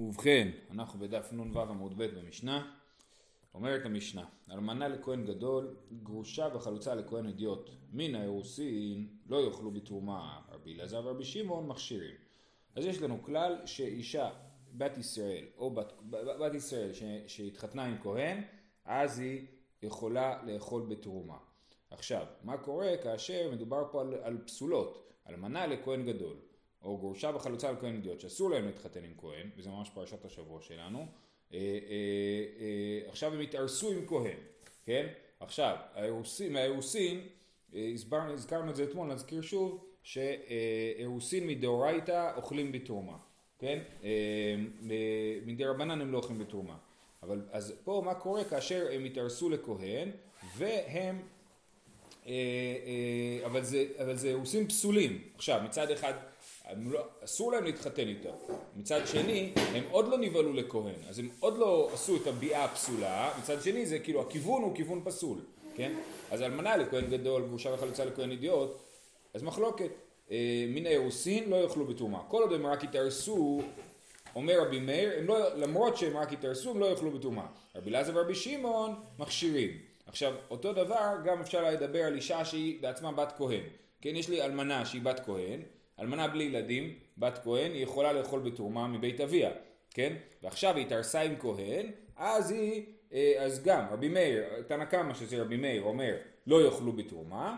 ובכן, אנחנו בדף נ"ו עמוד ב' במשנה. אומרת המשנה, אלמנה לכהן גדול, גרושה וחלוצה לכהן הדיוט. מן האירוסין לא יאכלו בתרומה, רבי אלעזר ורבי שמעון מכשירים. אז יש לנו כלל שאישה, בת ישראל, או בת, בת ישראל ש, שהתחתנה עם כהן, אז היא יכולה לאכול בתרומה. עכשיו, מה קורה כאשר מדובר פה על, על פסולות, אלמנה לכהן גדול. או גרושה וחלוצה על כהן ידיעות, שאסור להם להתחתן עם כהן, וזה ממש פרשת השבוע שלנו, אה, אה, אה, עכשיו הם התארסו עם כהן, כן? עכשיו, האירוסין, מהאירוסין, הזכרנו את זה אתמול, נזכיר שוב, שאירוסין מדאורייתא אוכלים בתרומה, כן? מדי רבנן הם לא אוכלים בתרומה. אבל אז פה מה קורה כאשר הם התארסו לכהן והם אבל זה, אירוסין פסולים. עכשיו מצד אחד אסור להם להתחתן איתה. מצד שני, הם עוד לא נבהלו לכהן, אז הם עוד לא עשו את הביאה הפסולה, מצד שני זה כאילו הכיוון הוא כיוון פסול, כן? אז אלמנה לכהן גדול, גרושה וחלוצה לכהן אידיוט, אז מחלוקת. אה, מן האירוסין לא יאכלו בתרומה. כל עוד הם רק יתארסו, אומר רבי מאיר, לא, למרות שהם רק יתארסו, הם לא יאכלו בתרומה. רבי אלעזר ורבי שמעון מכשירים. עכשיו, אותו דבר גם אפשר לדבר על אישה שהיא בעצמה בת כהן. כן, יש לי אלמנה שהיא בת כהן, אלמנה בלי ילדים, בת כהן, היא יכולה לאכול בתרומה מבית אביה, כן? ועכשיו היא התארסה עם כהן, אז היא, אה, אז גם רבי מאיר, תנא קמא שזה רבי מאיר אומר לא יאכלו בתרומה,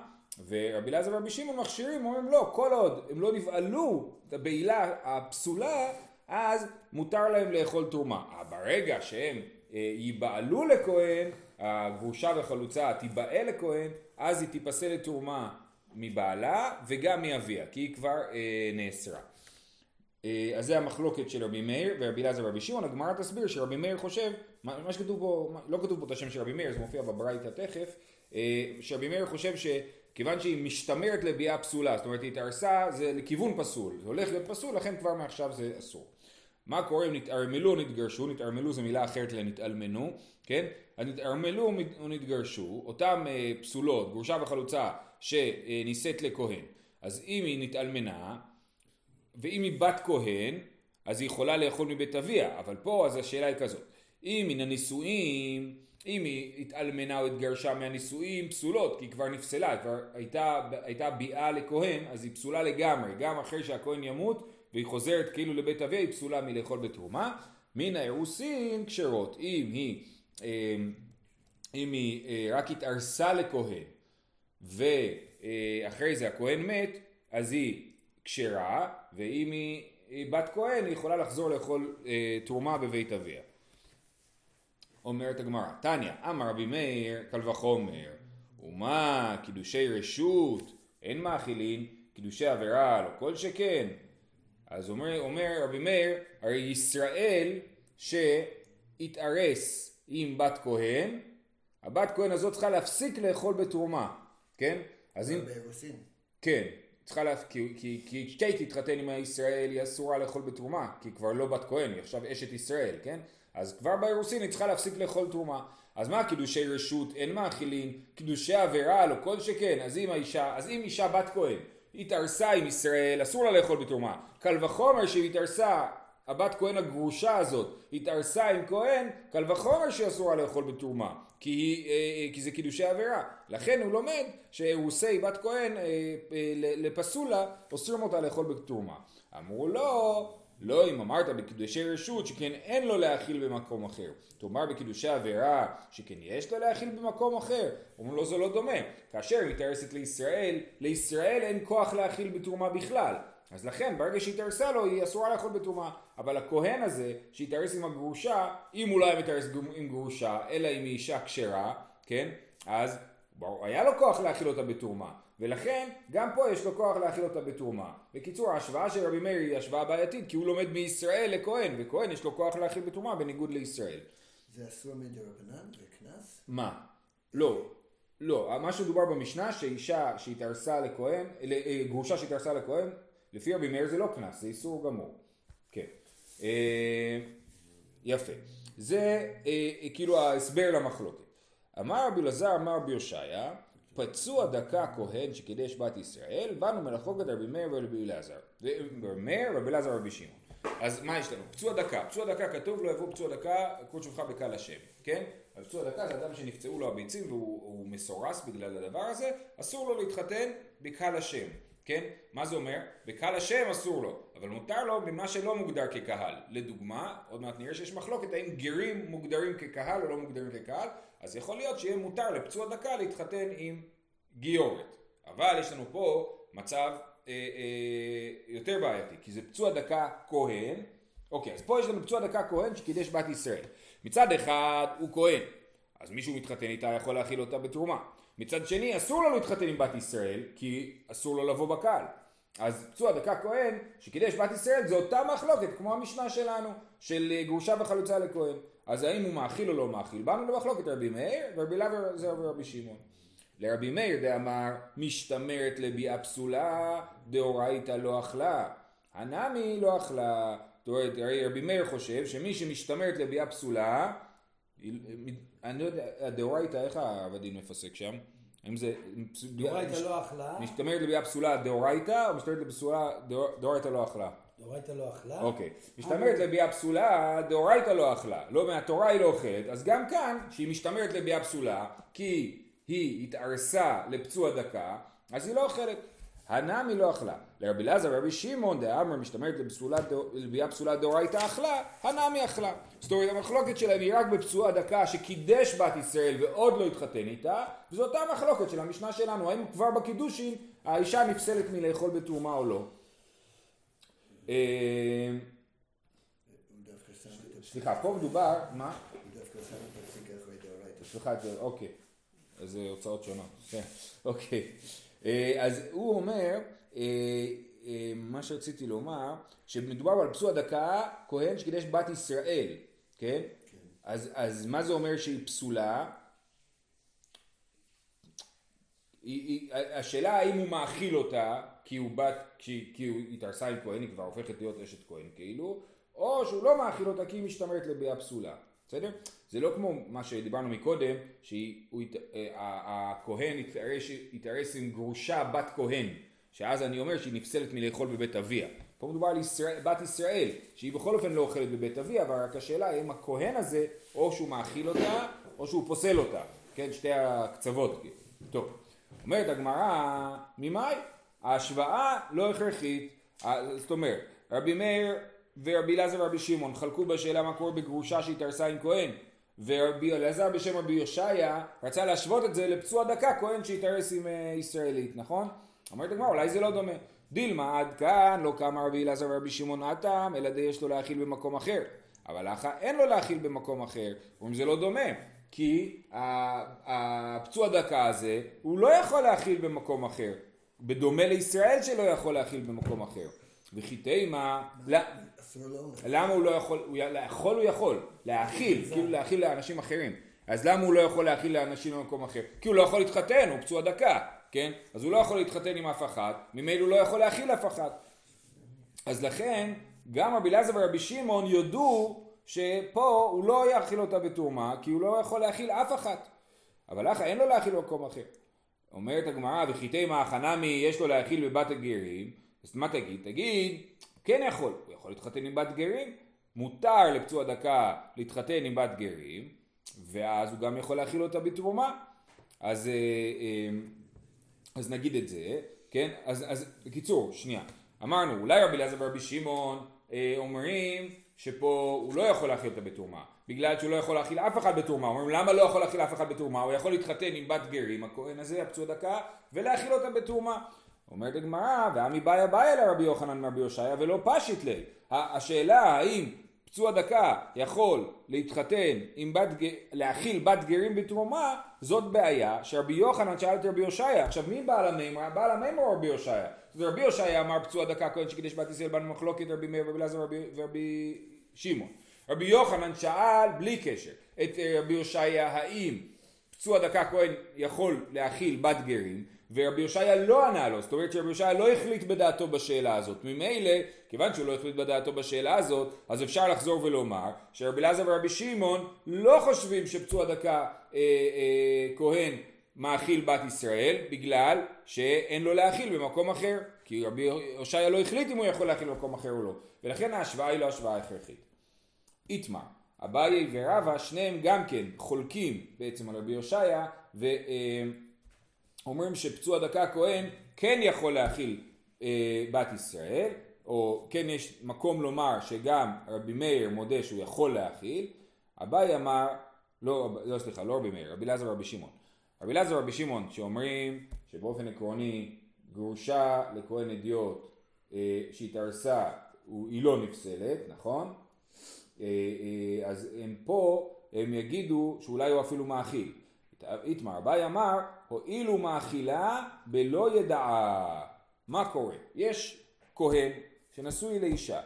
ורבי אלעזר ורבי שמעון מכשירים, אומרים לא, כל עוד הם לא נבעלו את הבעילה הפסולה, אז מותר להם לאכול תרומה. ברגע שהם אה, ייבעלו לכהן, הגרושה וחלוצה תיבעל לכהן, אז היא תיפסל לתרומה מבעלה וגם מאביה, כי היא כבר אה, נאסרה. אה, אז זה המחלוקת של רבי מאיר ורבי אלעזר ורבי שמעון, הגמרא תסביר שרבי מאיר חושב, מה שכתוב פה, לא כתוב פה את השם של רבי מאיר, זה מופיע בברייתא תכף, אה, שרבי מאיר חושב שכיוון שהיא משתמרת לביאה פסולה, זאת אומרת היא התארסה, זה לכיוון פסול, זה הולך להיות פסול, לכן כבר מעכשיו זה אסור. מה קורה אם נתערמלו או נתגרשו, נתערמלו זה מילה אחרת לנתעלמנו, כן? אז נתערמלו או נתגרשו, אותם אה, פסולות, גרושה וחלוצה שנישאת לכהן, אז אם היא נתעלמנה, ואם היא בת כהן, אז היא יכולה לאכול מבית אביה, אבל פה אז השאלה היא כזאת, אם מן הנישואים, אם היא התעלמנה או התגרשה מהנישואים פסולות, כי היא כבר נפסלה, כבר הייתה, הייתה ביאה לכהן, אז היא פסולה לגמרי, גם אחרי שהכהן ימות, והיא חוזרת כאילו לבית אביה, היא פסולה מלאכול בתרומה. מן האירוסין כשרות, אם היא, אה, אם היא אה, רק התארסה לכהן, ואחרי זה הכהן מת, אז היא כשרה, ואם היא בת כהן, היא יכולה לחזור לאכול אה, תרומה בבית אביה. אומרת הגמרא, תניא, אמר רבי מאיר, קל וחומר, ומה קידושי רשות, אין מאכילין, קידושי עבירה, לא כל שכן. אז אומר, אומר רבי מאיר, הרי ישראל שהתארס עם בת כהן, הבת כהן הזאת צריכה להפסיק לאכול בתרומה. כן? אז אם... באירוסין. כן, צריכה לה... כי, כי, כי כשהיא תתחתן עם הישראל היא אסורה לאכול בתרומה, כי היא כבר לא בת כהן, היא עכשיו אשת ישראל, כן? אז כבר באירוסין היא צריכה להפסיק לאכול תרומה. אז מה קידושי רשות? אין מאכילין, קידושי עבירה, לא כל שכן, אז אם האישה, אז אם אישה בת כהן התארסה עם ישראל, אסור לה לאכול בתרומה. קל וחומר שהיא התארסה הבת כהן הגרושה הזאת התארסה עם כהן, קל וחומר שאסורה לאכול בתרומה, כי, היא, אה, אה, כי זה קידושי עבירה. לכן הוא לומד שאירוסי בת כהן אה, לפסולה אוסרים אותה לאכול בתרומה. אמרו לו, לא אם אמרת בקידושי רשות שכן אין לו להאכיל במקום אחר. תאמר בקידושי עבירה שכן יש לו להאכיל במקום אחר. אומרים לו זה לא דומה. כאשר היא מתארסת לישראל, לישראל אין כוח להאכיל בתרומה בכלל. אז לכן ברגע שהתארסה לו היא אסורה לאכול בתרומה. אבל הכהן הזה שהתארס עם הגרושה, אם הוא לא היה מתארס עם גרושה, אלא אם היא אישה כשרה, כן? אז היה לו כוח להאכיל אותה בתרומה. ולכן גם פה יש לו כוח להאכיל אותה בתרומה. בקיצור ההשוואה של רבי מאיר היא השוואה בעייתית כי הוא לומד מישראל לכהן וכהן יש לו כוח להאכיל בתרומה בניגוד לישראל. זה אסור מדי רבנן? זה קנס? מה? לא. לא. מה שדובר במשנה שאישה שהתארסה לכהן, אה, גרושה שהתארסה לכהן לפי רבי מאיר זה לא קנס, זה איסור גמור. כן. אה, יפה. זה אה, כאילו ההסבר למחלוקת. אמר רבי אלעזר, אמר רבי יושעיה, פצוע דקה כהן שקידש בת ישראל, באנו מלחוקת רבי מאיר ורבי אלעזר. רבי מאיר ורבי אלעזר ורבי שמעון. אז מה יש לנו? פצוע דקה. פצוע דקה כתוב לא יבוא פצוע דקה כל שופך בקל השם, כן? אז פצוע דקה זה אדם שנפצעו לו הביצים והוא מסורס בגלל הדבר הזה, אסור לו להתחתן בקל השם, כן? מה זה אומר? בקל השם אסור לו, אבל מותר לו במה שלא מוגדר כקהל. לדוגמה, עוד מעט נראה שיש מחלוקת האם גרים מוגדרים כקהל או לא מוגדרים כקהל, אז יכול להיות שיהיה מותר לפצוע דקה להתחתן עם גיורת. אבל יש לנו פה מצב אה, אה, יותר בעייתי, כי זה פצוע דקה כהן, אוקיי, אז פה יש לנו פצוע דקה כהן שקידש בת ישראל. מצד אחד הוא כהן, אז מישהו מתחתן איתה יכול להכיל אותה בתרומה. מצד שני אסור לו להתחתן עם בת ישראל, כי אסור לו לבוא בקהל. אז פצוע דקה כהן שקידש בת ישראל זה אותה מחלוקת כמו המשנה שלנו של אה, גרושה וחלוצה לכהן. אז האם הוא מאכיל או לא מאכיל? באנו למחלוקת רבי מאיר ורבי לאו זה רבי שמעון. לרבי מאיר דאמר משתמרת לביאה פסולה דאורייתא לא אכלה הנמי לא אכלה הרי רבי מאיר חושב שמי שמשתמרת לביאה פסולה אני לא יודע דאורייתא איך העבדים מפסק שם אם זה דאורייתא לא אכלה משתמרת לביאה פסולה דאורייתא או משתמרת לפסולה דאורייתא לא אכלה דאורייתא לא אכלה? אוקיי. משתמרת לביאה פסולה, דאורייתא לא אכלה. לא מהתורה היא לא אוכלת, אז גם כאן, שהיא משתמרת לביאה פסולה, כי היא התארסה לפצוע דקה, אז היא לא אוכלת. הנמי לא אכלה. לרבי אלעזר ורבי שמעון דאמר משתמרת לביאה פסולה דאורייתא אכלה, הנמי אכלה. זאת אומרת המחלוקת שלהם היא רק בפצועה דקה שקידש בת ישראל ועוד לא התחתן איתה, וזו אותה מחלוקת של המשנה שלנו, האם כבר בקידושין האישה נפסלת מלאכול בתרומה או לא. אה, סליחה, פה מדובר, מה? סליחה, אוקיי. אז זה הוצאות שונות, כן, אוקיי. אה, אז הוא אומר, אה, אה, מה שרציתי לומר, שמדובר על פסוע דקה, כהן שקידש בת ישראל, כן? כן. אז, אז מה זה אומר שהיא פסולה? השאלה האם הוא מאכיל אותה כי הוא בת, כי, כי הוא התארסה עם כהן, היא כבר הופכת להיות אשת כהן כאילו, או שהוא לא מאכיל אותה כי היא משתמרת לביאה פסולה. בסדר? זה לא כמו מה שדיברנו מקודם, שהכהן יתארס עם גרושה בת כהן, שאז אני אומר שהיא נפסלת מלאכול בבית אביה. פה מדובר על ישראל, בת ישראל, שהיא בכל אופן לא אוכלת בבית אביה, אבל רק השאלה היא אם הכהן הזה, או שהוא מאכיל אותה, או שהוא פוסל אותה. כן, שתי הקצוות. טוב, אומרת הגמרא, ממאי? ההשוואה לא הכרחית. זאת אומרת, רבי מאיר ורבי אלעזר ורבי שמעון חלקו בשאלה מה קורה בגרושה שהתארסה עם כהן. ורבי אלעזר בשם רבי יושעיה רצה להשוות את זה לפצוע דקה כהן שהתארס עם uh, ישראלית נכון? אמרת הגמרא אולי זה לא דומה. דילמה עד כאן לא קמה רבי אלעזר ורבי שמעון עתם אלא די יש לו להאכיל במקום אחר. אבל לאחר אין לו להאכיל במקום אחר אומרים זה לא דומה. כי הפצוע דקה הזה הוא לא יכול להאכיל במקום אחר. בדומה לישראל שלא יכול להאכיל במקום אחר. וכי תימה למה הוא לא יכול, הוא לאכול הוא יכול, להאכיל, כאילו להאכיל לאנשים אחרים. אז למה הוא לא יכול להאכיל לאנשים במקום אחר? כי הוא לא יכול להתחתן, הוא פצוע דקה, כן? אז הוא לא יכול להתחתן עם אף אחת, ממילא הוא לא יכול להאכיל אף אחת. אז לכן, גם רבי אלעזר ורבי שמעון יודו שפה הוא לא יאכיל אותה בתרומה, כי הוא לא יכול להאכיל אף אחת. אבל לך אין לו להאכיל במקום אחר. אומרת הגמרא, וחיטי מאחנמי יש לו להאכיל בבת הגרים, אז מה תגיד? תגיד, כן יכול, הוא יכול להתחתן עם בת גרים, מותר לפצוע דקה להתחתן עם בת גרים, ואז הוא גם יכול להכיל אותה בתרומה. אז, אה, אה, אז נגיד את זה, כן? אז, אז בקיצור, שנייה. אמרנו, אולי רבי אליעזר ורבי שמעון אה, אומרים שפה הוא לא יכול להכיל אותה בתרומה, בגלל שהוא לא יכול להכיל אף אחד בתרומה. אומרים, למה לא יכול להכיל אף אחד בתרומה? הוא יכול להתחתן עם בת גרים, הכהן הזה, הפצוע דקה, ולהכיל אותה בתרומה. אומרת הגמרא, ועמי באיה באיה לרבי יוחנן מרבי יושעיה ולא פשיט לי. השאלה האם פצוע דקה יכול להתחתן עם בת, להכיל בת גרים בתרומה, זאת בעיה שרבי יוחנן שאל את רבי יושעיה. עכשיו מי בעל המימרה? בעל המימרה או רבי יושעיה? רבי יושעיה אמר פצוע דקה כהן שקידש בת ישראל בנו מחלוקת רבי מאיר ורבי אלעזר ורבי שמעון. רבי יוחנן שאל בלי קשר את רבי יושעיה האם פצוע דקה כהן יכול להכיל בת גרים ורבי יושעיה לא ענה לו, זאת אומרת שרבי יושעיה לא החליט בדעתו בשאלה הזאת. ממילא, כיוון שהוא לא החליט בדעתו בשאלה הזאת, אז אפשר לחזור ולומר שרבי אלעזר ורבי שמעון לא חושבים שפצוע דקה אה, אה, כהן מאכיל בת ישראל, בגלל שאין לו להאכיל במקום אחר. כי רבי הושעיה לא החליט אם הוא יכול להכיל במקום אחר או לא, ולכן ההשוואה היא לא השוואה הכרחית. איתמר, אביי ורבא, שניהם גם כן חולקים בעצם על רבי הושעיה, ואומרים שפצוע דקה כהן כן יכול להכיל אה, בת ישראל, או כן יש מקום לומר שגם רבי מאיר מודה שהוא יכול להכיל, אביי אמר, לא, לא סליחה, לא רבי מאיר, רבי אלעזר ורבי שמעון. רבי אלעזר ורבי שמעון שאומרים שבאופן עקרוני גרושה לכהן אדיוט אה, שהתארסה היא לא נפסלת, נכון? אה, אה, אז הם פה, הם יגידו שאולי הוא אפילו מאכיל. איתמר, אביי אמר, הואילו מאכילה בלא ידעה. מה קורה? יש כהן שנשוי לאישה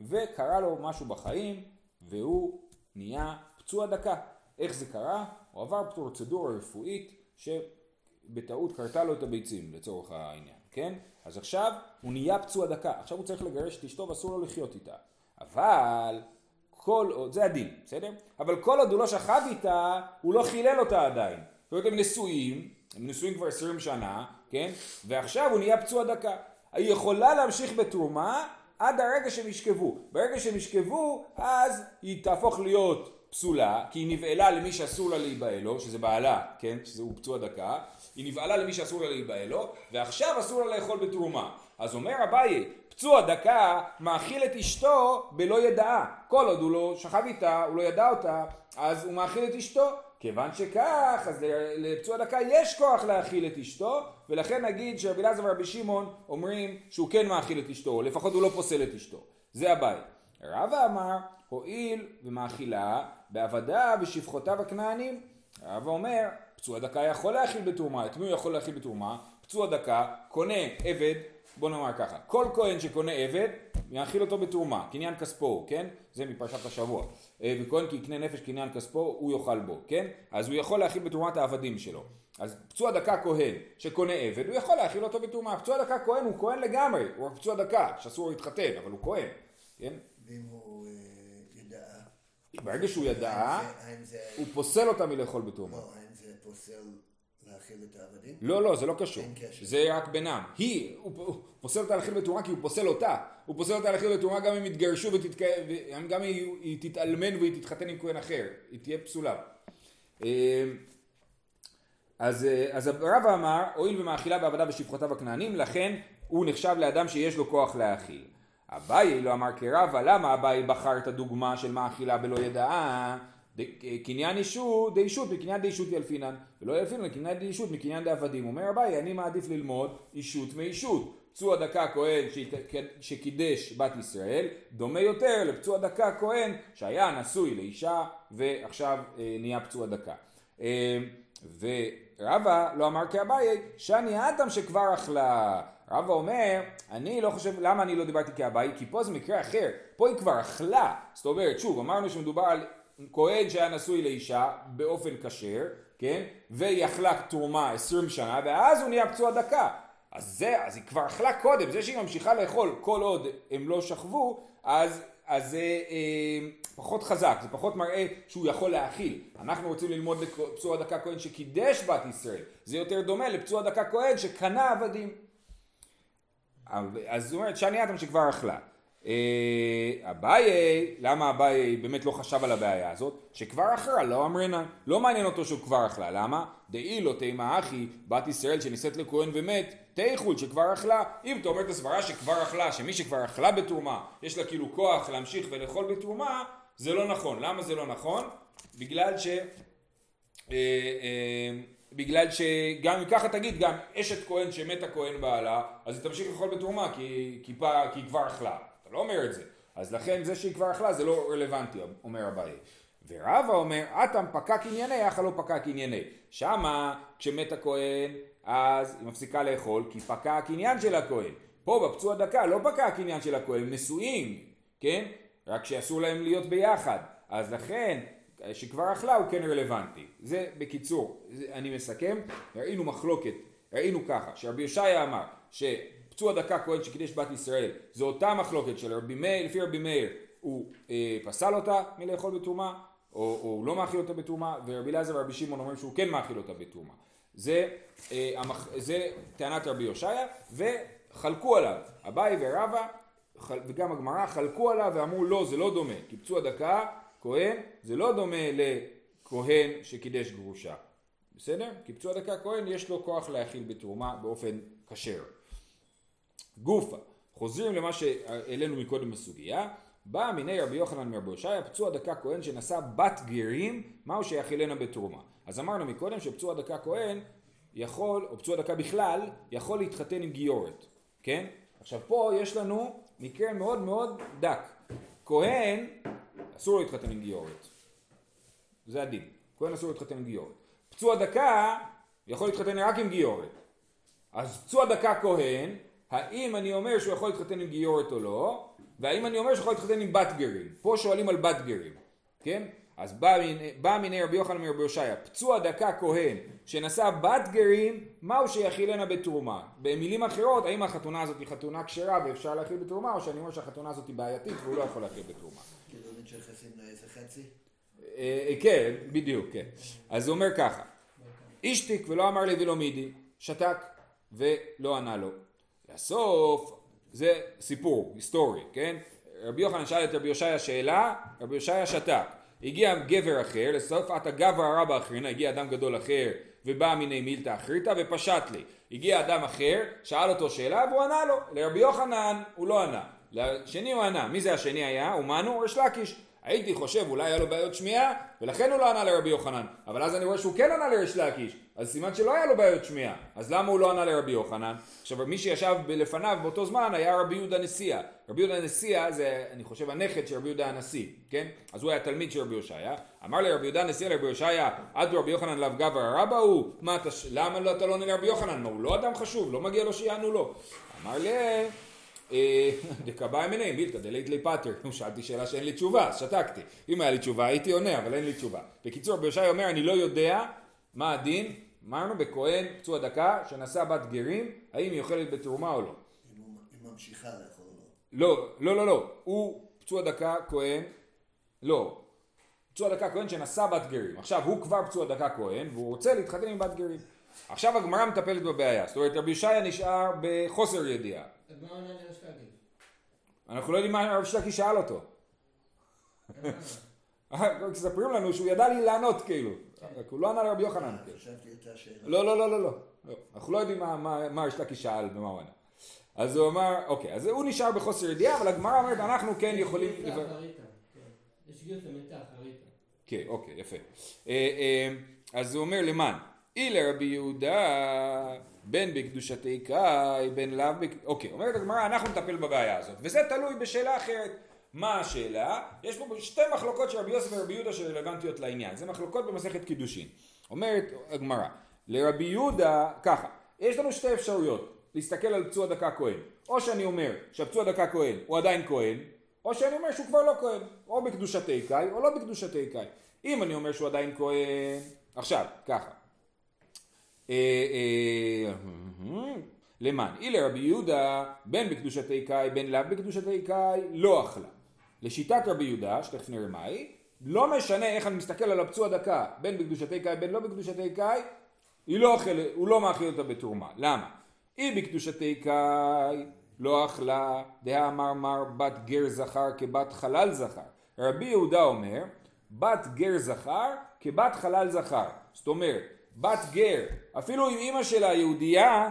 וקרה לו משהו בחיים והוא נהיה פצוע דקה. איך זה קרה? הוא עבר פרוצדורה רפואית שבטעות קרתה לו את הביצים לצורך העניין, כן? אז עכשיו הוא נהיה פצוע דקה, עכשיו הוא צריך לגרש את אשתו ואסור לו לחיות איתה. אבל כל עוד, זה הדין, בסדר? אבל כל עוד הוא לא שכב איתה, הוא לא חילל אותה עדיין. זאת אומרת הם נשואים, הם נשואים כבר עשרים שנה, כן? ועכשיו הוא נהיה פצוע דקה. היא יכולה להמשיך בתרומה עד הרגע שהם ישכבו. ברגע שהם ישכבו, אז היא תהפוך להיות פסולה, כי היא נבעלה למי שאסור לה להיבהל לו, שזה בעלה, כן? שהוא פצוע דקה. היא נבעלה למי שאסור לה להיבהל לו, ועכשיו אסור לה לאכול בתרומה. אז אומר אביי, פצוע דקה מאכיל את אשתו בלא ידעה. כל עוד הוא לא שכב איתה, הוא לא ידע אותה, אז הוא מאכיל את אשתו. כיוון שכך, אז לפצוע דקה יש כוח להאכיל את אשתו, ולכן נגיד שרבי אלעזר ורבי שמעון אומרים שהוא כן מאכיל את אשתו, לפחות הוא לא פוסל את אשתו. זה הבית. רבא אמר, הואיל ומאכילה בעבדה ושפחותיו הכנענים. רבא אומר, פצוע דקה יכול להאכיל בתרומה, את מי הוא יכול להאכיל בתרומה? פצוע דקה קונה עבד בוא נאמר ככה, כל כהן שקונה עבד, יאכיל אותו בתרומה, קניין כספו, כן? זה מפרשת השבוע. אה, וכהן כי יקנה נפש קניין כספו, הוא יאכל בו, כן? אז הוא יכול להאכיל בתרומת העבדים שלו. אז פצוע דקה כהן שקונה עבד, הוא יכול להאכיל אותו בתרומה. פצוע דקה כהן הוא כהן לגמרי, הוא רק פצוע דקה, שאסור להתחתן, אבל הוא כהן, כן? ואם הוא אה, ידע... ברגע שהוא ידע, הוא פוסל אותה מלאכול בתרומה. לא, האם זה פוסל... להאכיל את העבדים? לא, לא, זה לא קשור. זה רק בינם. היא, הוא, פוסל אותה להאכיל בתרומה כי הוא פוסל אותה. הוא פוסל אותה להאכיל בתרומה גם אם יתגרשו וגם אם היא תתאלמן והיא תתחתן עם כהן אחר. היא תהיה פסולה. אמ, אז, אז רבא אמר, הואיל ומאכילה בעבדה ושפחותיו הכנענים, לכן הוא נחשב לאדם שיש לו כוח להאכיל. אביי לא אמר כרבא, למה אביי בחר את הדוגמה של מאכילה בלא ידעה? קניין אישות דאישות מקניין דאישות ילפינן ולא ילפינן קניין דאישות מקניין דעבדים אומר אביי אני מעדיף ללמוד אישות מאישות. פצוע דקה כהן שקידש בת ישראל דומה יותר לפצוע דקה כהן שהיה נשוי לאישה ועכשיו אה, נהיה פצוע דקה. אה, ורבא לא אמר כאביי שאני אטם שכבר אכלה. רבא אומר, אני לא חושב, למה אני לא דיברתי כאביי? כי פה זה מקרה אחר, פה היא כבר אכלה. זאת אומרת, שוב, אמרנו שמדובר על כהן שהיה נשוי לאישה באופן כשר, כן? והיא אכלה תרומה עשרים שנה, ואז הוא נהיה פצוע דקה. אז זה, אז היא כבר אכלה קודם, זה שהיא ממשיכה לאכול כל עוד הם לא שכבו, אז, אז זה אה, פחות חזק, זה פחות מראה שהוא יכול להאכיל. אנחנו רוצים ללמוד לפצוע דקה כהן שקידש בת ישראל, זה יותר דומה לפצוע דקה כהן שקנה עבדים. אז זאת אומרת שאני אדם שכבר אכלה. אה, אביי, למה אביי באמת לא חשב על הבעיה הזאת? שכבר אכלה, לא אמרנה, לא מעניין אותו שהוא כבר אכלה, למה? דאי לא תימא אחי, בת ישראל שנישאת לכהן ומת, תיכול שכבר אכלה. אם אתה אומר את הסברה שכבר אכלה, שמי שכבר אכלה בתרומה, יש לה כאילו כוח להמשיך ולאכול בתרומה, זה לא נכון. למה זה לא נכון? בגלל ש... אה, אה, בגלל שגם אם ככה תגיד, גם אשת כהן שמת הכהן בעלה, אז היא תמשיך לאכול בתרומה כי, כי, כי היא כבר אכלה. אתה לא אומר את זה. אז לכן זה שהיא כבר אכלה זה לא רלוונטי, אומר אביי. ורבא אומר, אטם פקק ענייני, אכל לא פקק ענייני. שמה, כשמת הכהן, אז היא מפסיקה לאכול, כי פקק עניין של הכהן. פה בפצוע דקה לא פקק עניין של הכהן, הם נשואים, כן? רק שאסור להם להיות ביחד. אז לכן, שכבר אכלה הוא כן רלוונטי. זה בקיצור, זה, אני מסכם, ראינו מחלוקת, ראינו ככה, שרבי ישעיה אמר, ש... פצוע דקה כהן שקידש בת ישראל, זו אותה מחלוקת של רבי מאיר, לפי רבי מאיר הוא אה, פסל אותה מלאכול בתרומה, או, או לא מאכיל אותה בתרומה, ורבי אלעזר ורבי שמעון אומרים שהוא כן מאכיל אותה בתרומה. זה, אה, המח... זה טענת רבי הושעיה, חלקו עליו, אביי ורבא חל- וגם הגמרא חלקו עליו ואמרו לא זה לא דומה, כי פצוע דקה כהן זה לא דומה לכהן שקידש גרושה, בסדר? כי פצוע דקה כהן יש לו כוח להאכיל בתרומה באופן כשר. גופה, חוזרים למה שהעלינו מקודם בסוגיה, בא מיני רבי יוחנן מרבי הושעיה, פצוע דקה כהן שנשא בת גרים, מהו שיאכילנה בתרומה. אז אמרנו מקודם שפצוע דקה כהן יכול, או פצוע דקה בכלל, יכול להתחתן עם גיורת, כן? עכשיו פה יש לנו מקרה מאוד מאוד דק. כהן, אסור להתחתן עם גיורת. זה הדין. כהן אסור להתחתן עם גיורת. פצוע דקה יכול להתחתן רק עם גיורת. אז פצוע דקה כהן, האם אני אומר שהוא יכול להתחתן עם גיורת או לא, והאם אני אומר שהוא יכול להתחתן עם בת גרים. פה שואלים על בת גרים, כן? אז בא, בא מיני רבי יוחנן מרבי הושעיה, פצוע דקה כהן שנשא בת גרים, מהו שיאכילנה בתרומה? במילים אחרות, האם החתונה הזאת היא חתונה כשרה ואפשר להאכיל בתרומה, או שאני אומר שהחתונה הזאת היא בעייתית והוא לא יכול להאכיל בתרומה? כאילו חצי? אה, כן, בדיוק, כן. אז הוא אומר ככה, השתיק ולא אמר לי ולא מידי, שתק ולא ענה לו. לסוף זה סיפור היסטורי, כן? רבי יוחנן שאל את רבי יושעיה שאלה, רבי יושעיה שתק. הגיע גבר אחר, לסוף עתה גבר הרבה אחרינה, הגיע אדם גדול אחר ובא מיני מילתא אחריתא ופשט לי. הגיע אדם אחר, שאל אותו שאלה והוא ענה לו. לרבי יוחנן הוא לא ענה. לשני הוא ענה. מי זה השני היה? אומנו ריש לקיש. הייתי חושב אולי היה לו בעיות שמיעה ולכן הוא לא ענה לרבי יוחנן אבל אז אני רואה שהוא כן ענה לריש לקיש אז סימן שלא היה לו בעיות שמיעה אז למה הוא לא ענה לרבי יוחנן? עכשיו מי שישב לפניו באותו זמן היה רבי יהודה נשיאה רבי יהודה נשיאה זה אני חושב הנכד של רבי יהודה הנשיא כן? אז הוא היה תלמיד של רבי הושעיה אמר לרבי יהודה נשיאה לרבי הושעיה עד רבי יוחנן לאו גבר הרבה הוא מה אתה למה לא, אתה לא עונה לרבי יוחנן? הוא לא אדם חשוב לא מגיע לו שיענו לו אמר לי אה, דקבאי מיניה מילתא דלית לי פטר, שאלתי שאלה שאין לי תשובה, אז שתקתי. אם היה לי תשובה הייתי עונה, אבל אין לי תשובה. בקיצור, רבי יושעיה אומר, אני לא יודע מה הדין, אמרנו בכהן פצוע דקה, שנשא בת גרים, האם היא אוכלת בתרומה או לא. אם אם ממשיכה לאכול או לא. לא, לא, לא, לא, הוא פצוע דקה כהן, לא, פצוע דקה כהן שנשא בת גרים. עכשיו הוא כבר פצוע דקה כהן, והוא רוצה להתחתן עם בת גרים. עכשיו הגמרא מטפלת בבעיה, זאת אומרת רבי ישעיה נשאר בחוסר ידיעה. אנחנו לא יודעים מה הרב שלקי שאל אותו. מספרים לנו שהוא ידע לי לענות כאילו, רק הוא לא ענה לרבי יוחנן. כאילו. לא, לא, לא, לא, לא. לא. אנחנו לא יודעים מה- מה מה ריש לקיש שאל ומה הוא ענה. אז הוא אמר, אוקיי, אז הוא נשאר בחוסר ידיעה, אבל הגמרא אומרת, אנחנו כן יכולים... כן. יש גיוס למתה אחריתה. כן, אוקיי, יפה. אה, אה, אז הוא אומר למען, אי לרבי יהודה בין בקדושתי קאי, בין לאו בק... אוקיי, אומרת הגמרא, אנחנו נטפל בבעיה הזאת, וזה תלוי בשאלה אחרת. מה השאלה? יש פה שתי מחלוקות של רבי יוסף ורבי יהודה שרלוונטיות לעניין, זה מחלוקות במסכת קידושין. אומרת הגמרא, לרבי יהודה, ככה, יש לנו שתי אפשרויות להסתכל על פצוע דקה כהן. או שאני אומר שהפצוע דקה כהן הוא עדיין כהן, או שאני אומר שהוא כבר לא כהן, או בקדושתי קאי או לא בקדושתי קאי. אם אני אומר שהוא עדיין כהן, עכשיו, ככה. אה, אה, למען, אי לרבי יהודה, בין בקדושתי קאי, בין לאו בקדושתי קאי, לא אכלה. לשיטת רבי יהודה, שתכף נראה מה היא, לא משנה איך אני מסתכל על הפצוע דקה, בין בקדושתי קאי, בין לא בקדושתי קאי, לא אוכל, הוא לא מאכיל אותה בתרומה. למה? היא בקדושתי קאי לא אכלה, דהא אמר מר בת גר זכר כבת חלל זכר. רבי יהודה אומר, בת גר זכר כבת חלל זכר. זאת אומרת, בת גר, אפילו אם אימא שלה יהודייה,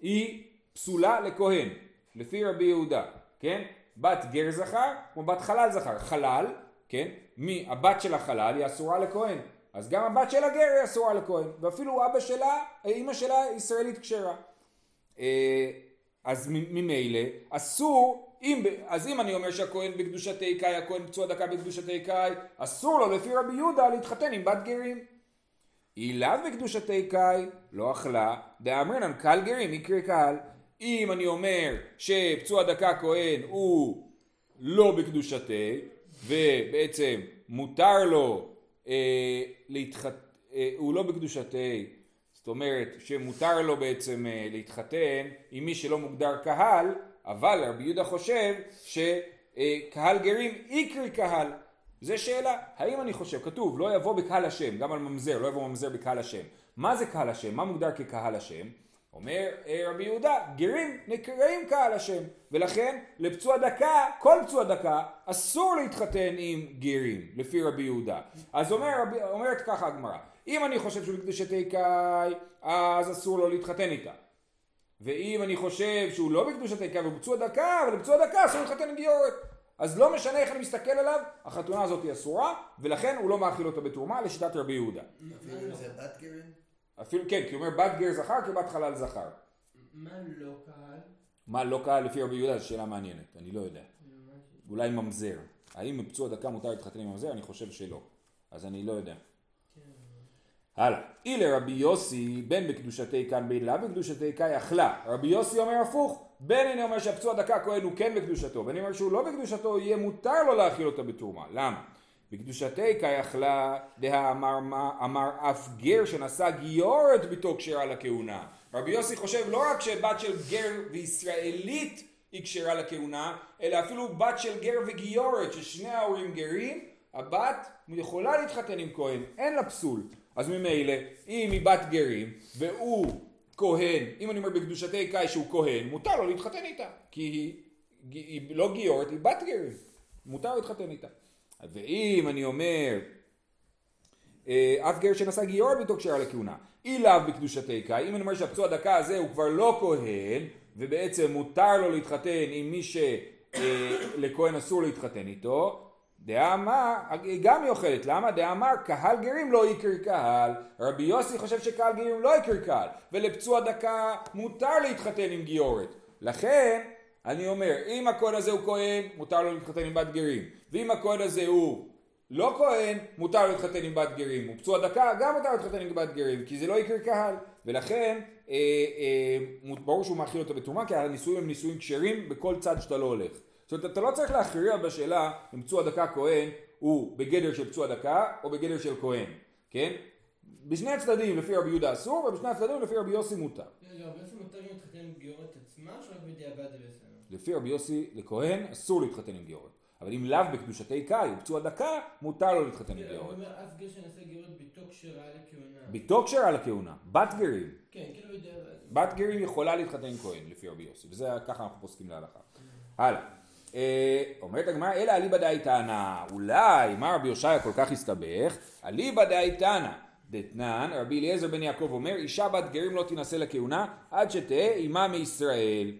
היא פסולה לכהן, לפי רבי יהודה, כן? בת גר זכר כמו בת חלל זכר. חלל, כן? מי, הבת של החלל היא אסורה לכהן. אז גם הבת של הגר היא אסורה לכהן. ואפילו אבא שלה, אימא שלה ישראלית כשרה. אה, אז ממילא אסור, אם, אז אם אני אומר שהכהן בקדושתי קאי, הכהן פצוע דקה בקדושתי קאי, אסור לו לפי רבי יהודה להתחתן עם בת גרים. היא לאו בקדושתי קאי, לא אכלה, דאמרינן קהל גרים, יקרה קהל. אם אני אומר שפצוע דקה כהן הוא לא בקדושתי, ובעצם מותר לו אה, להתחת... אה, הוא לא בקדושתי, זאת אומרת שמותר לו בעצם אה, להתחתן עם מי שלא מוגדר קהל, אבל רבי יהודה חושב שקהל גרים יקרי קהל. זה שאלה, האם אני חושב, כתוב לא יבוא בקהל השם, גם על ממזר, לא יבוא ממזר בקהל השם. מה זה קהל השם? מה מוגדר כקהל השם? אומר אה, רבי יהודה, גרים נקראים קהל השם, ולכן לפצוע דקה, כל פצוע דקה, אסור להתחתן עם גרים, לפי רבי יהודה. אז אומר, אומרת ככה הגמרא, אם אני חושב שהוא בקדושתי קאי, אז אסור לו להתחתן איתה. ואם אני חושב שהוא לא בקדושת העיקר והוא פצוע דקה, אבל בפצוע דקה אסור להתחתן עם גיורת. אז לא משנה איך אני מסתכל עליו, החתונה הזאת היא אסורה, ולכן הוא לא מאכיל אותה בתרומה לשיטת רבי יהודה. אפילו אם זה בת גרים? אפילו, כן, כי הוא אומר בת גר זכר כבת חלל זכר. מה לא קהל? מה לא קהל לפי רבי יהודה זו שאלה מעניינת, אני לא יודע. אולי ממזר. האם בפצוע דקה מותר להתחתן עם ממזר? אני חושב שלא. אז אני לא יודע. הלאה. אילא רבי יוסי בין בקדושתי כאן בין לה בקדושתי קאי אכלה. רבי יוסי אומר הפוך. בין אני אומר שהפצוע דקה כהן הוא כן בקדושתו, בין אני אומר שהוא לא בקדושתו, יהיה מותר לו להאכיל אותה בתרומה. למה? בקדושתי קאי אכלה דהאמר אמר אף גר שנשא גיורת ביתו כשרה לכהונה. רבי יוסי חושב לא רק שבת של גר וישראלית היא כשרה לכהונה, אלא אפילו בת של גר וגיורת, ששני ההורים גרים, הבת יכולה להתחתן עם כהן, אין לה פסול. אז ממילא, אם היא בת גרים, והוא כהן, אם אני אומר בקדושתי קאי שהוא כהן, מותר לו להתחתן איתה, כי היא, היא לא גיורת, היא בת גרים, מותר להתחתן איתה. ואם אני אומר, אה, אף גר שנשא גיור ביתו כשרה לכהונה, אי לאו בקדושתי קאי, אם אני אומר שהפצוע דקה הזה הוא כבר לא כהן, ובעצם מותר לו להתחתן עם מי שלכהן אה, אסור להתחתן איתו, דאמר, גם היא אוכלת, למה? דאמר קהל גרים לא יקר קהל, רבי יוסי חושב שקהל גרים לא יקר קהל, ולפצוע דקה מותר להתחתן עם גיורת. לכן, אני אומר, אם הכהן הזה הוא כהן, מותר לו להתחתן עם בת גרים, ואם הכהן הזה הוא לא כהן, מותר להתחתן עם בת גרים, ופצוע דקה גם מותר להתחתן עם בת גרים, כי זה לא יקר קהל, ולכן אה, אה, ברור שהוא מאכיל אותו בתרומה, כי הנישואים הם נישואים כשרים בכל צד שאתה לא הולך. זאת אומרת, אתה לא צריך להכריע בשאלה אם פצוע דקה כהן הוא בגדר של פצוע דקה או בגדר של כהן, כן? בשני הצדדים לפי רבי יהודה אסור, ובשני הצדדים לפי רבי יוסי מותר. בעצם מותר להתחתן עם גיורת עצמה, או רק בדיעבד זה בסדר? לפי רבי יוסי לכהן אסור להתחתן עם גיורת. אבל אם לאו בקדושתי קאי ופצוע דקה, מותר לו להתחתן עם כן, הוא גיורת. אומר, אף גר שנעשה גיורת ביתו כשרה לכהונה. ביתו כשרה לכהונה, בת גרים. כן, כאילו. בת גרים יכולה להתחתן עם כהן לפי רבי יוסי, וזה ככה אנחנו פוסקים להלכה. הלאה. אה, אומרת הגמרא, אלא אליבא דאיתנא, אולי, מה רבי יושעיה כל כך הסתבך? אליבא דאיתנא, דתנן, רבי אליעזר בן יעקב אומר, אישה בת גרים לא תינשא לכהונה, עד שתהא אימה מישראל.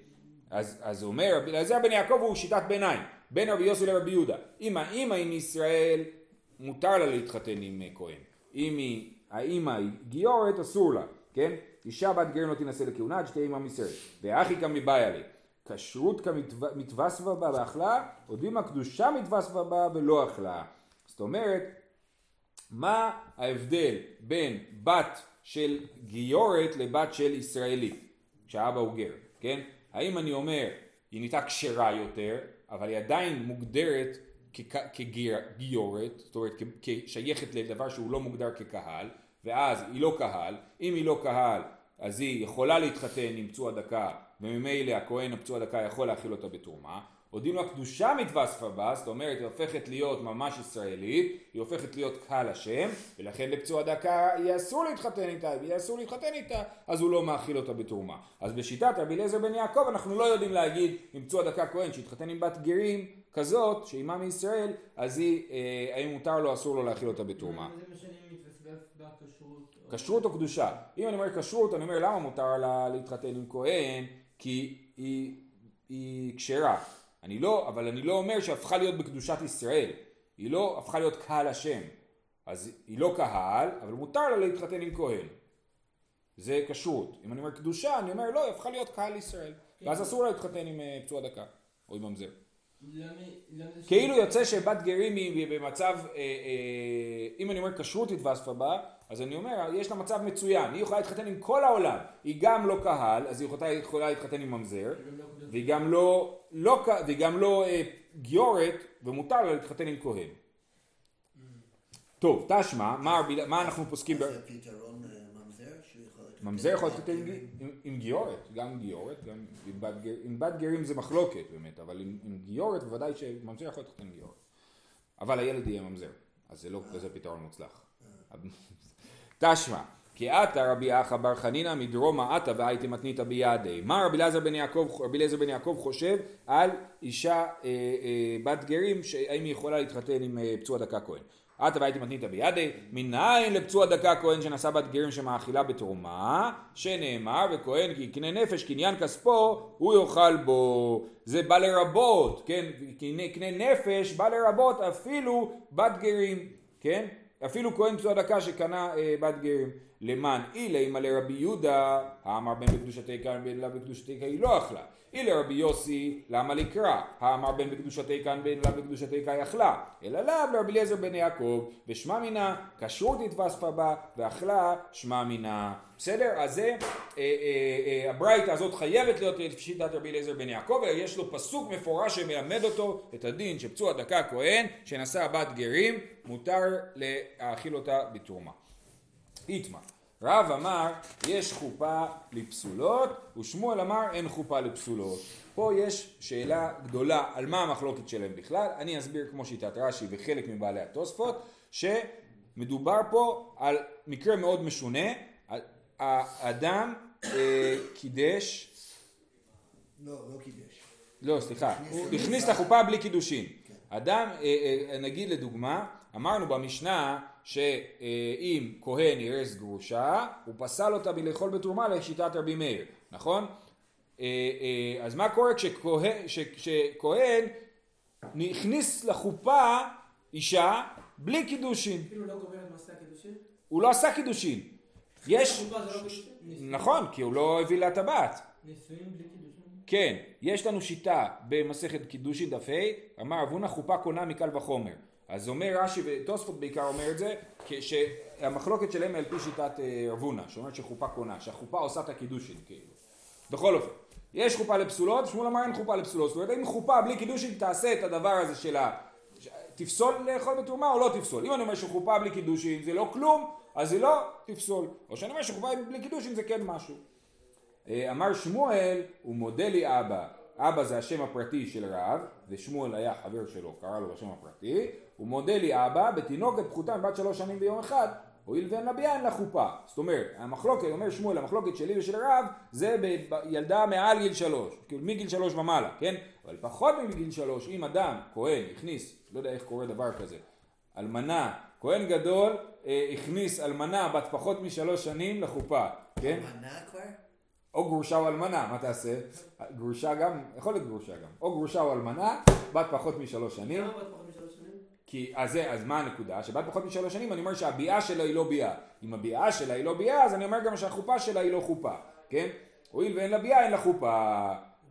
אז, אז הוא אומר, רבי אליעזר בן יעקב הוא שיטת ביניים, בין רבי יוסי לרבי יהודה. אם האימא היא מישראל, מותר לה להתחתן עם אה, כהן. אם היא, האימא היא גיורת, אסור לה, כן? אישה בת גרים לא תינשא לכהונה, עד שתהא אימה מישראל. ואחי כמי באיה לי. כשרות כמתווספה בה ואכלה, או דימה קדושה מתווספה בה ולא אכלה. זאת אומרת, מה ההבדל בין בת של גיורת לבת של ישראלי, כשאבא הוא גר, כן? האם אני אומר, היא נהייתה כשרה יותר, אבל היא עדיין מוגדרת כגיורת, זאת אומרת כשייכת לדבר שהוא לא מוגדר כקהל, ואז היא לא קהל, אם היא לא קהל אז היא יכולה להתחתן עם פצוע דקה וממילא הכהן הפצוע דקה יכול להכיל אותה בתרומה. הודיעו לה קדושה מתווספה בה, זאת אומרת היא הופכת להיות ממש ישראלית, היא הופכת להיות קהל השם, ולכן לפצוע דקה יהיה אסור להתחתן איתה, ויהיה אסור להתחתן איתה, אז הוא לא מאכיל אותה בתרומה. אז בשיטת רבי אליעזר בן יעקב אנחנו לא יודעים להגיד אם פצוע דקה כהן שהתחתן עם בת גרים כזאת, שאימה מישראל, אז היא, אה, האם מותר לו אסור לו להכיל אותה בתרומה. כשרות או קדושה. אם אני אומר כשרות, אני אומר למה מותר לה להתחתן עם כהן? כי היא כשרה. אני לא, אבל אני לא אומר שהפכה להיות בקדושת ישראל. היא לא הפכה להיות קהל השם. אז היא לא קהל, אבל מותר לה להתחתן עם כהן. זה כשרות. אם אני אומר קדושה, אני אומר לא, היא הפכה להיות קהל ישראל. ואז אסור לה להתחתן עם אה, פצוע דקה, או עם ממזר. כאילו יוצא שבת גרים היא במצב, אה, אה, אם אני אומר כשרות התווספה בה, אז אני אומר, יש לה מצב מצוין, היא יכולה להתחתן עם כל העולם, היא גם לא קהל, אז היא יכולה, להתחתן עם ממזר, והיא גם לא, לא, לא אה, גיורת, ומותר לה להתחתן עם כהן. טוב, תשמע, מה, מה אנחנו פוסקים? זה פתרון אה, ממזר שהוא יכול להתחתן ממזר יכול להתחתן עם, גיורת, גם גיורת, עם בת, גר, עם בת גרים זה מחלוקת באמת, אבל עם, גיורת בוודאי שממזר יכול להתחתן עם גיורת. אבל הילד יהיה ממזר, אז זה לא כזה פתרון מוצלח. תשמע, כי עתה רבי אחא בר חנינא מדרומא עתה והייתי מתניתא בידי. מה רבי אליעזר בן יעקב, רבי אליעזר בן יעקב חושב על אישה אה, אה, בת גרים, שהאם היא יכולה להתחתן עם אה, פצוע דקה כהן. עתה והייתי מתניתא בידי, מניין לפצוע דקה כהן שנשא בת גרים שמאכילה בתרומה, שנאמר וכהן כי יקנה נפש קניין כספו, הוא יאכל בו. זה בא לרבות, כן, קנה נפש בא לרבות אפילו בת גרים, כן? אפילו כהן פצוע דקה שקנה אה, בת גרים. למען אילי מלא רבי יהודה, האמר בן בקדושתי כאן בן לה בקדושתי כאן היא לא אכלה. אילי רבי יוסי, למה לקרא? האמר בן בקדושתי כאן בן לה בקדושתי כאן אכלה. אלא לאו לרבי אליעזר בן יעקב, ושמע מינה, כשרות התווספה בה, ואכלה שמע מינה. בסדר? אז זה, אה, אה, אה, הברייתא הזאת חייבת להיות לפי שיטת רבי אליעזר בן יעקב, ויש לו פסוק מפורש שמלמד אותו את הדין שפצוע דקה כהן, שנשא בת גרים, מותר להאכיל אותה בתרומה. איתמר. רב אמר יש חופה לפסולות ושמואל אמר אין חופה לפסולות. פה יש שאלה גדולה על מה המחלוקת שלהם בכלל. אני אסביר כמו שיטת רש"י וחלק מבעלי התוספות שמדובר פה על מקרה מאוד משונה. האדם אה, קידש לא, לא קידש. לא, סליחה, הוא. הכניס לחופה בלי קידושין. כן. אדם, אה, אה, נגיד לדוגמה, אמרנו במשנה שאם כהן אירס גרושה, הוא פסל אותה מלאכול בתרומה לשיטת רבי מאיר, נכון? אז מה קורה כשכהן, כשכהן הכניס לחופה אישה בלי קידושין? אפילו לא גומר את מעשה הקידושין? הוא לא עשה קידושין. יש, לא נכון, כי הוא לא הביא לה טבעת. נישואים בלי קידושין? כן, יש לנו שיטה במסכת קידושין דף ה', אמר רב הונא חופה קונה מקל וחומר. אז אומר רש"י ותוספות בעיקר אומר את זה, שהמחלוקת שלהם היא על פי שיטת אה, רב הונא, שאומרת שחופה קונה, שהחופה עושה את הקידושין כאילו. בכל אופן, יש חופה לפסולות, שמואל אמר אין חופה לפסולות, זאת אומרת אם חופה בלי קידושין תעשה את הדבר הזה של ה... תפסול לאכול בתרומה או לא תפסול. אם אני אומר שחופה בלי קידושין זה לא כלום, אז זה לא תפסול. או שאני אומר שחופה בלי קידושין זה כן משהו. אה, אמר שמואל, הוא מודה לי אבא. אבא זה השם הפרטי של רב, ושמואל היה חבר שלו, קרא לו בשם הפרטי. הוא מודה לי אבא, בתינוקת פחותה בת שלוש שנים ביום אחד, הואיל ואין לה ביאה אין לה חופה. זאת אומרת, המחלוקת, אומר שמואל, המחלוקת שלי ושל רב, זה בילדה מעל גיל שלוש, כאילו מגיל שלוש ומעלה, כן? אבל פחות מגיל שלוש, אם אדם, כהן, הכניס, לא יודע איך קורה דבר כזה, אלמנה, כהן גדול, הכניס אלמנה בת פחות משלוש שנים לחופה, כן? מנה כבר? או גרושה או אלמנה, מה תעשה? גרושה גם, יכול להיות גרושה גם, או גרושה או אלמנה, בת פחות משלוש שנים, למה בת פחות משלוש שנים? כי אז, זה, אז מה הנקודה? שבת פחות משלוש שנים אני אומר שהביאה שלה היא לא ביאה. אם הביאה שלה היא לא ביאה אז אני אומר גם שהחופה שלה היא לא חופה, כן? הואיל ואין לה ביאה אין לה חופה.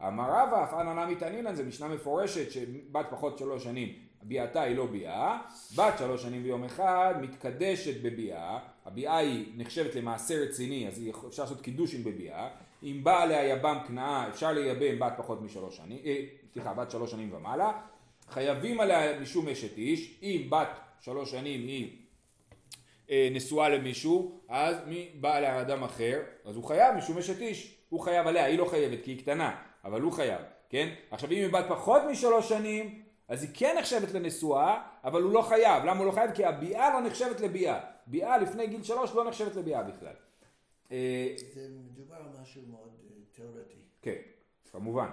אמר רבא, אף אנא נמי תנינן, זה משנה מפורשת שבת פחות שלוש שנים ביאתה היא לא ביאה, בת שלוש שנים ויום אחד מתקדשת בביאה, הביאה היא נחשבת למעשה רציני אז היא- אפשר לעשות קידושין בביאה, אם בא עליה יבם כנאה אפשר לייבם בת פחות משלוש שנים, אה, סליחה בת שלוש שנים ומעלה, חייבים עליה משום אשת איש, אם בת שלוש שנים היא אה, נשואה למישהו, אז מי בא עליה אדם אחר, אז הוא חייב משום אשת איש, הוא חייב עליה, היא לא חייבת כי היא קטנה, אבל הוא חייב, כן? עכשיו אם היא בת פחות משלוש שנים, אז היא כן נחשבת לנשואה, אבל הוא לא חייב, למה הוא לא חייב? כי הביאה לא נחשבת לביאה, ביאה לפני גיל שלוש לא נחשבת לביאה בכלל. אה, זה מדובר על משהו מאוד אה, תיאורטי. כן, כמובן.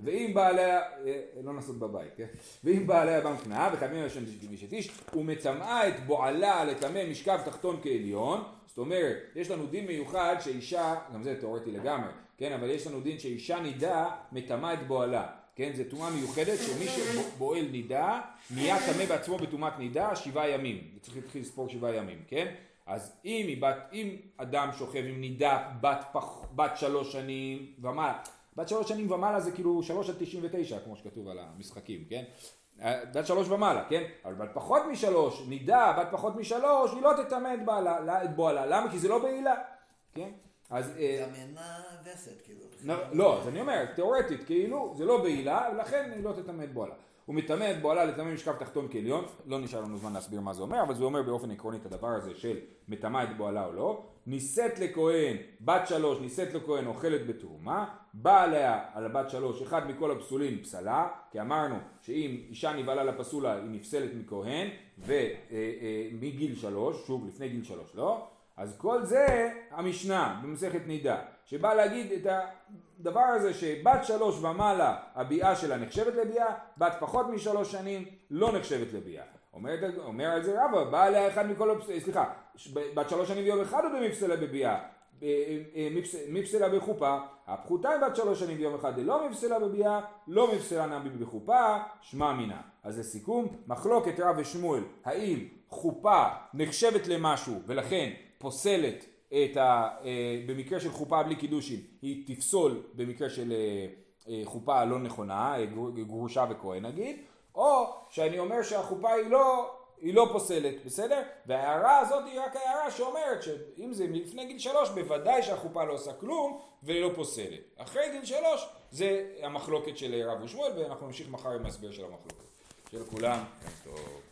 ואם בעליה, אה, לא לעשות בבית, כן? ואם בעליה בם כנעה וחייבים לשם אשת איש, ומטמאה את בועלה לטמא משכב תחתון כעליון, זאת אומרת, יש לנו דין מיוחד שאישה, גם זה תיאורטי לגמרי, כן? אבל יש לנו דין שאישה נידה מטמאה את בועלה, כן? זה טומאה מיוחדת שמי שבועל נידה, נהיה טמא בעצמו בטומאת נידה שבעה ימים, צריך להתחיל לספור שבעה ימים, כן? אז אם, בת, אם אדם שוכב עם נידה בת, פח, בת שלוש שנים ומעלה, בת שלוש שנים ומעלה זה כאילו שלוש עד תשעים ותשע כמו שכתוב על המשחקים, כן? אה, בת שלוש ומעלה, כן? אבל בת פחות משלוש, נידה בת פחות משלוש, היא לא תטמא את בועלה, למה? כי זה לא בעילה, כן? אז... אה, גם אינה וסת, כאילו. לא, אז אני אומר, תיאורטית, כאילו, זה לא בעילה, ולכן היא לא תטמא את בועלה. הוא מטמא את בועלה לטמא משכב תחתון כעליון, לא נשאר לנו זמן להסביר מה זה אומר, אבל זה אומר באופן עקרוני את הדבר הזה של מטמא את בועלה או לא. נישאת לכהן, בת שלוש, נישאת לכהן, אוכלת בתרומה, בא עליה על הבת שלוש, אחד מכל הפסולים פסלה, כי אמרנו שאם אישה נבהלה לפסולה היא נפסלת מכהן, ומגיל שלוש, שוב לפני גיל שלוש, לא? אז כל זה המשנה במסכת נידה, שבא להגיד את הדבר הזה שבת שלוש ומעלה הביאה שלה נחשבת לביאה, בת פחות משלוש שנים לא נחשבת לביאה. אומר, אומר על זה רבא, בא עליה אחד מכל, סליחה, בת שלוש שנים ויום אחד הוא במפסלה בביאה, מפסלה בחופה, הפחותה היא בת שלוש שנים ויום אחד, לא מפסלה בביאה, לא מפסלה נמי בחופה, שמע מינה. אז לסיכום, מחלוקת רב ושמואל, האם חופה נחשבת למשהו ולכן פוסלת את ה... אה, במקרה של חופה בלי קידושין, היא תפסול במקרה של אה, אה, חופה לא נכונה, גרושה וכהן נגיד, או שאני אומר שהחופה היא לא היא לא פוסלת, בסדר? וההערה הזאת היא רק ההערה שאומרת שאם זה לפני גיל שלוש בוודאי שהחופה לא עושה כלום והיא לא פוסלת. אחרי גיל שלוש זה המחלוקת של רב ושמואל ואנחנו נמשיך מחר עם ההסבר של המחלוקת. של כולם, טוב.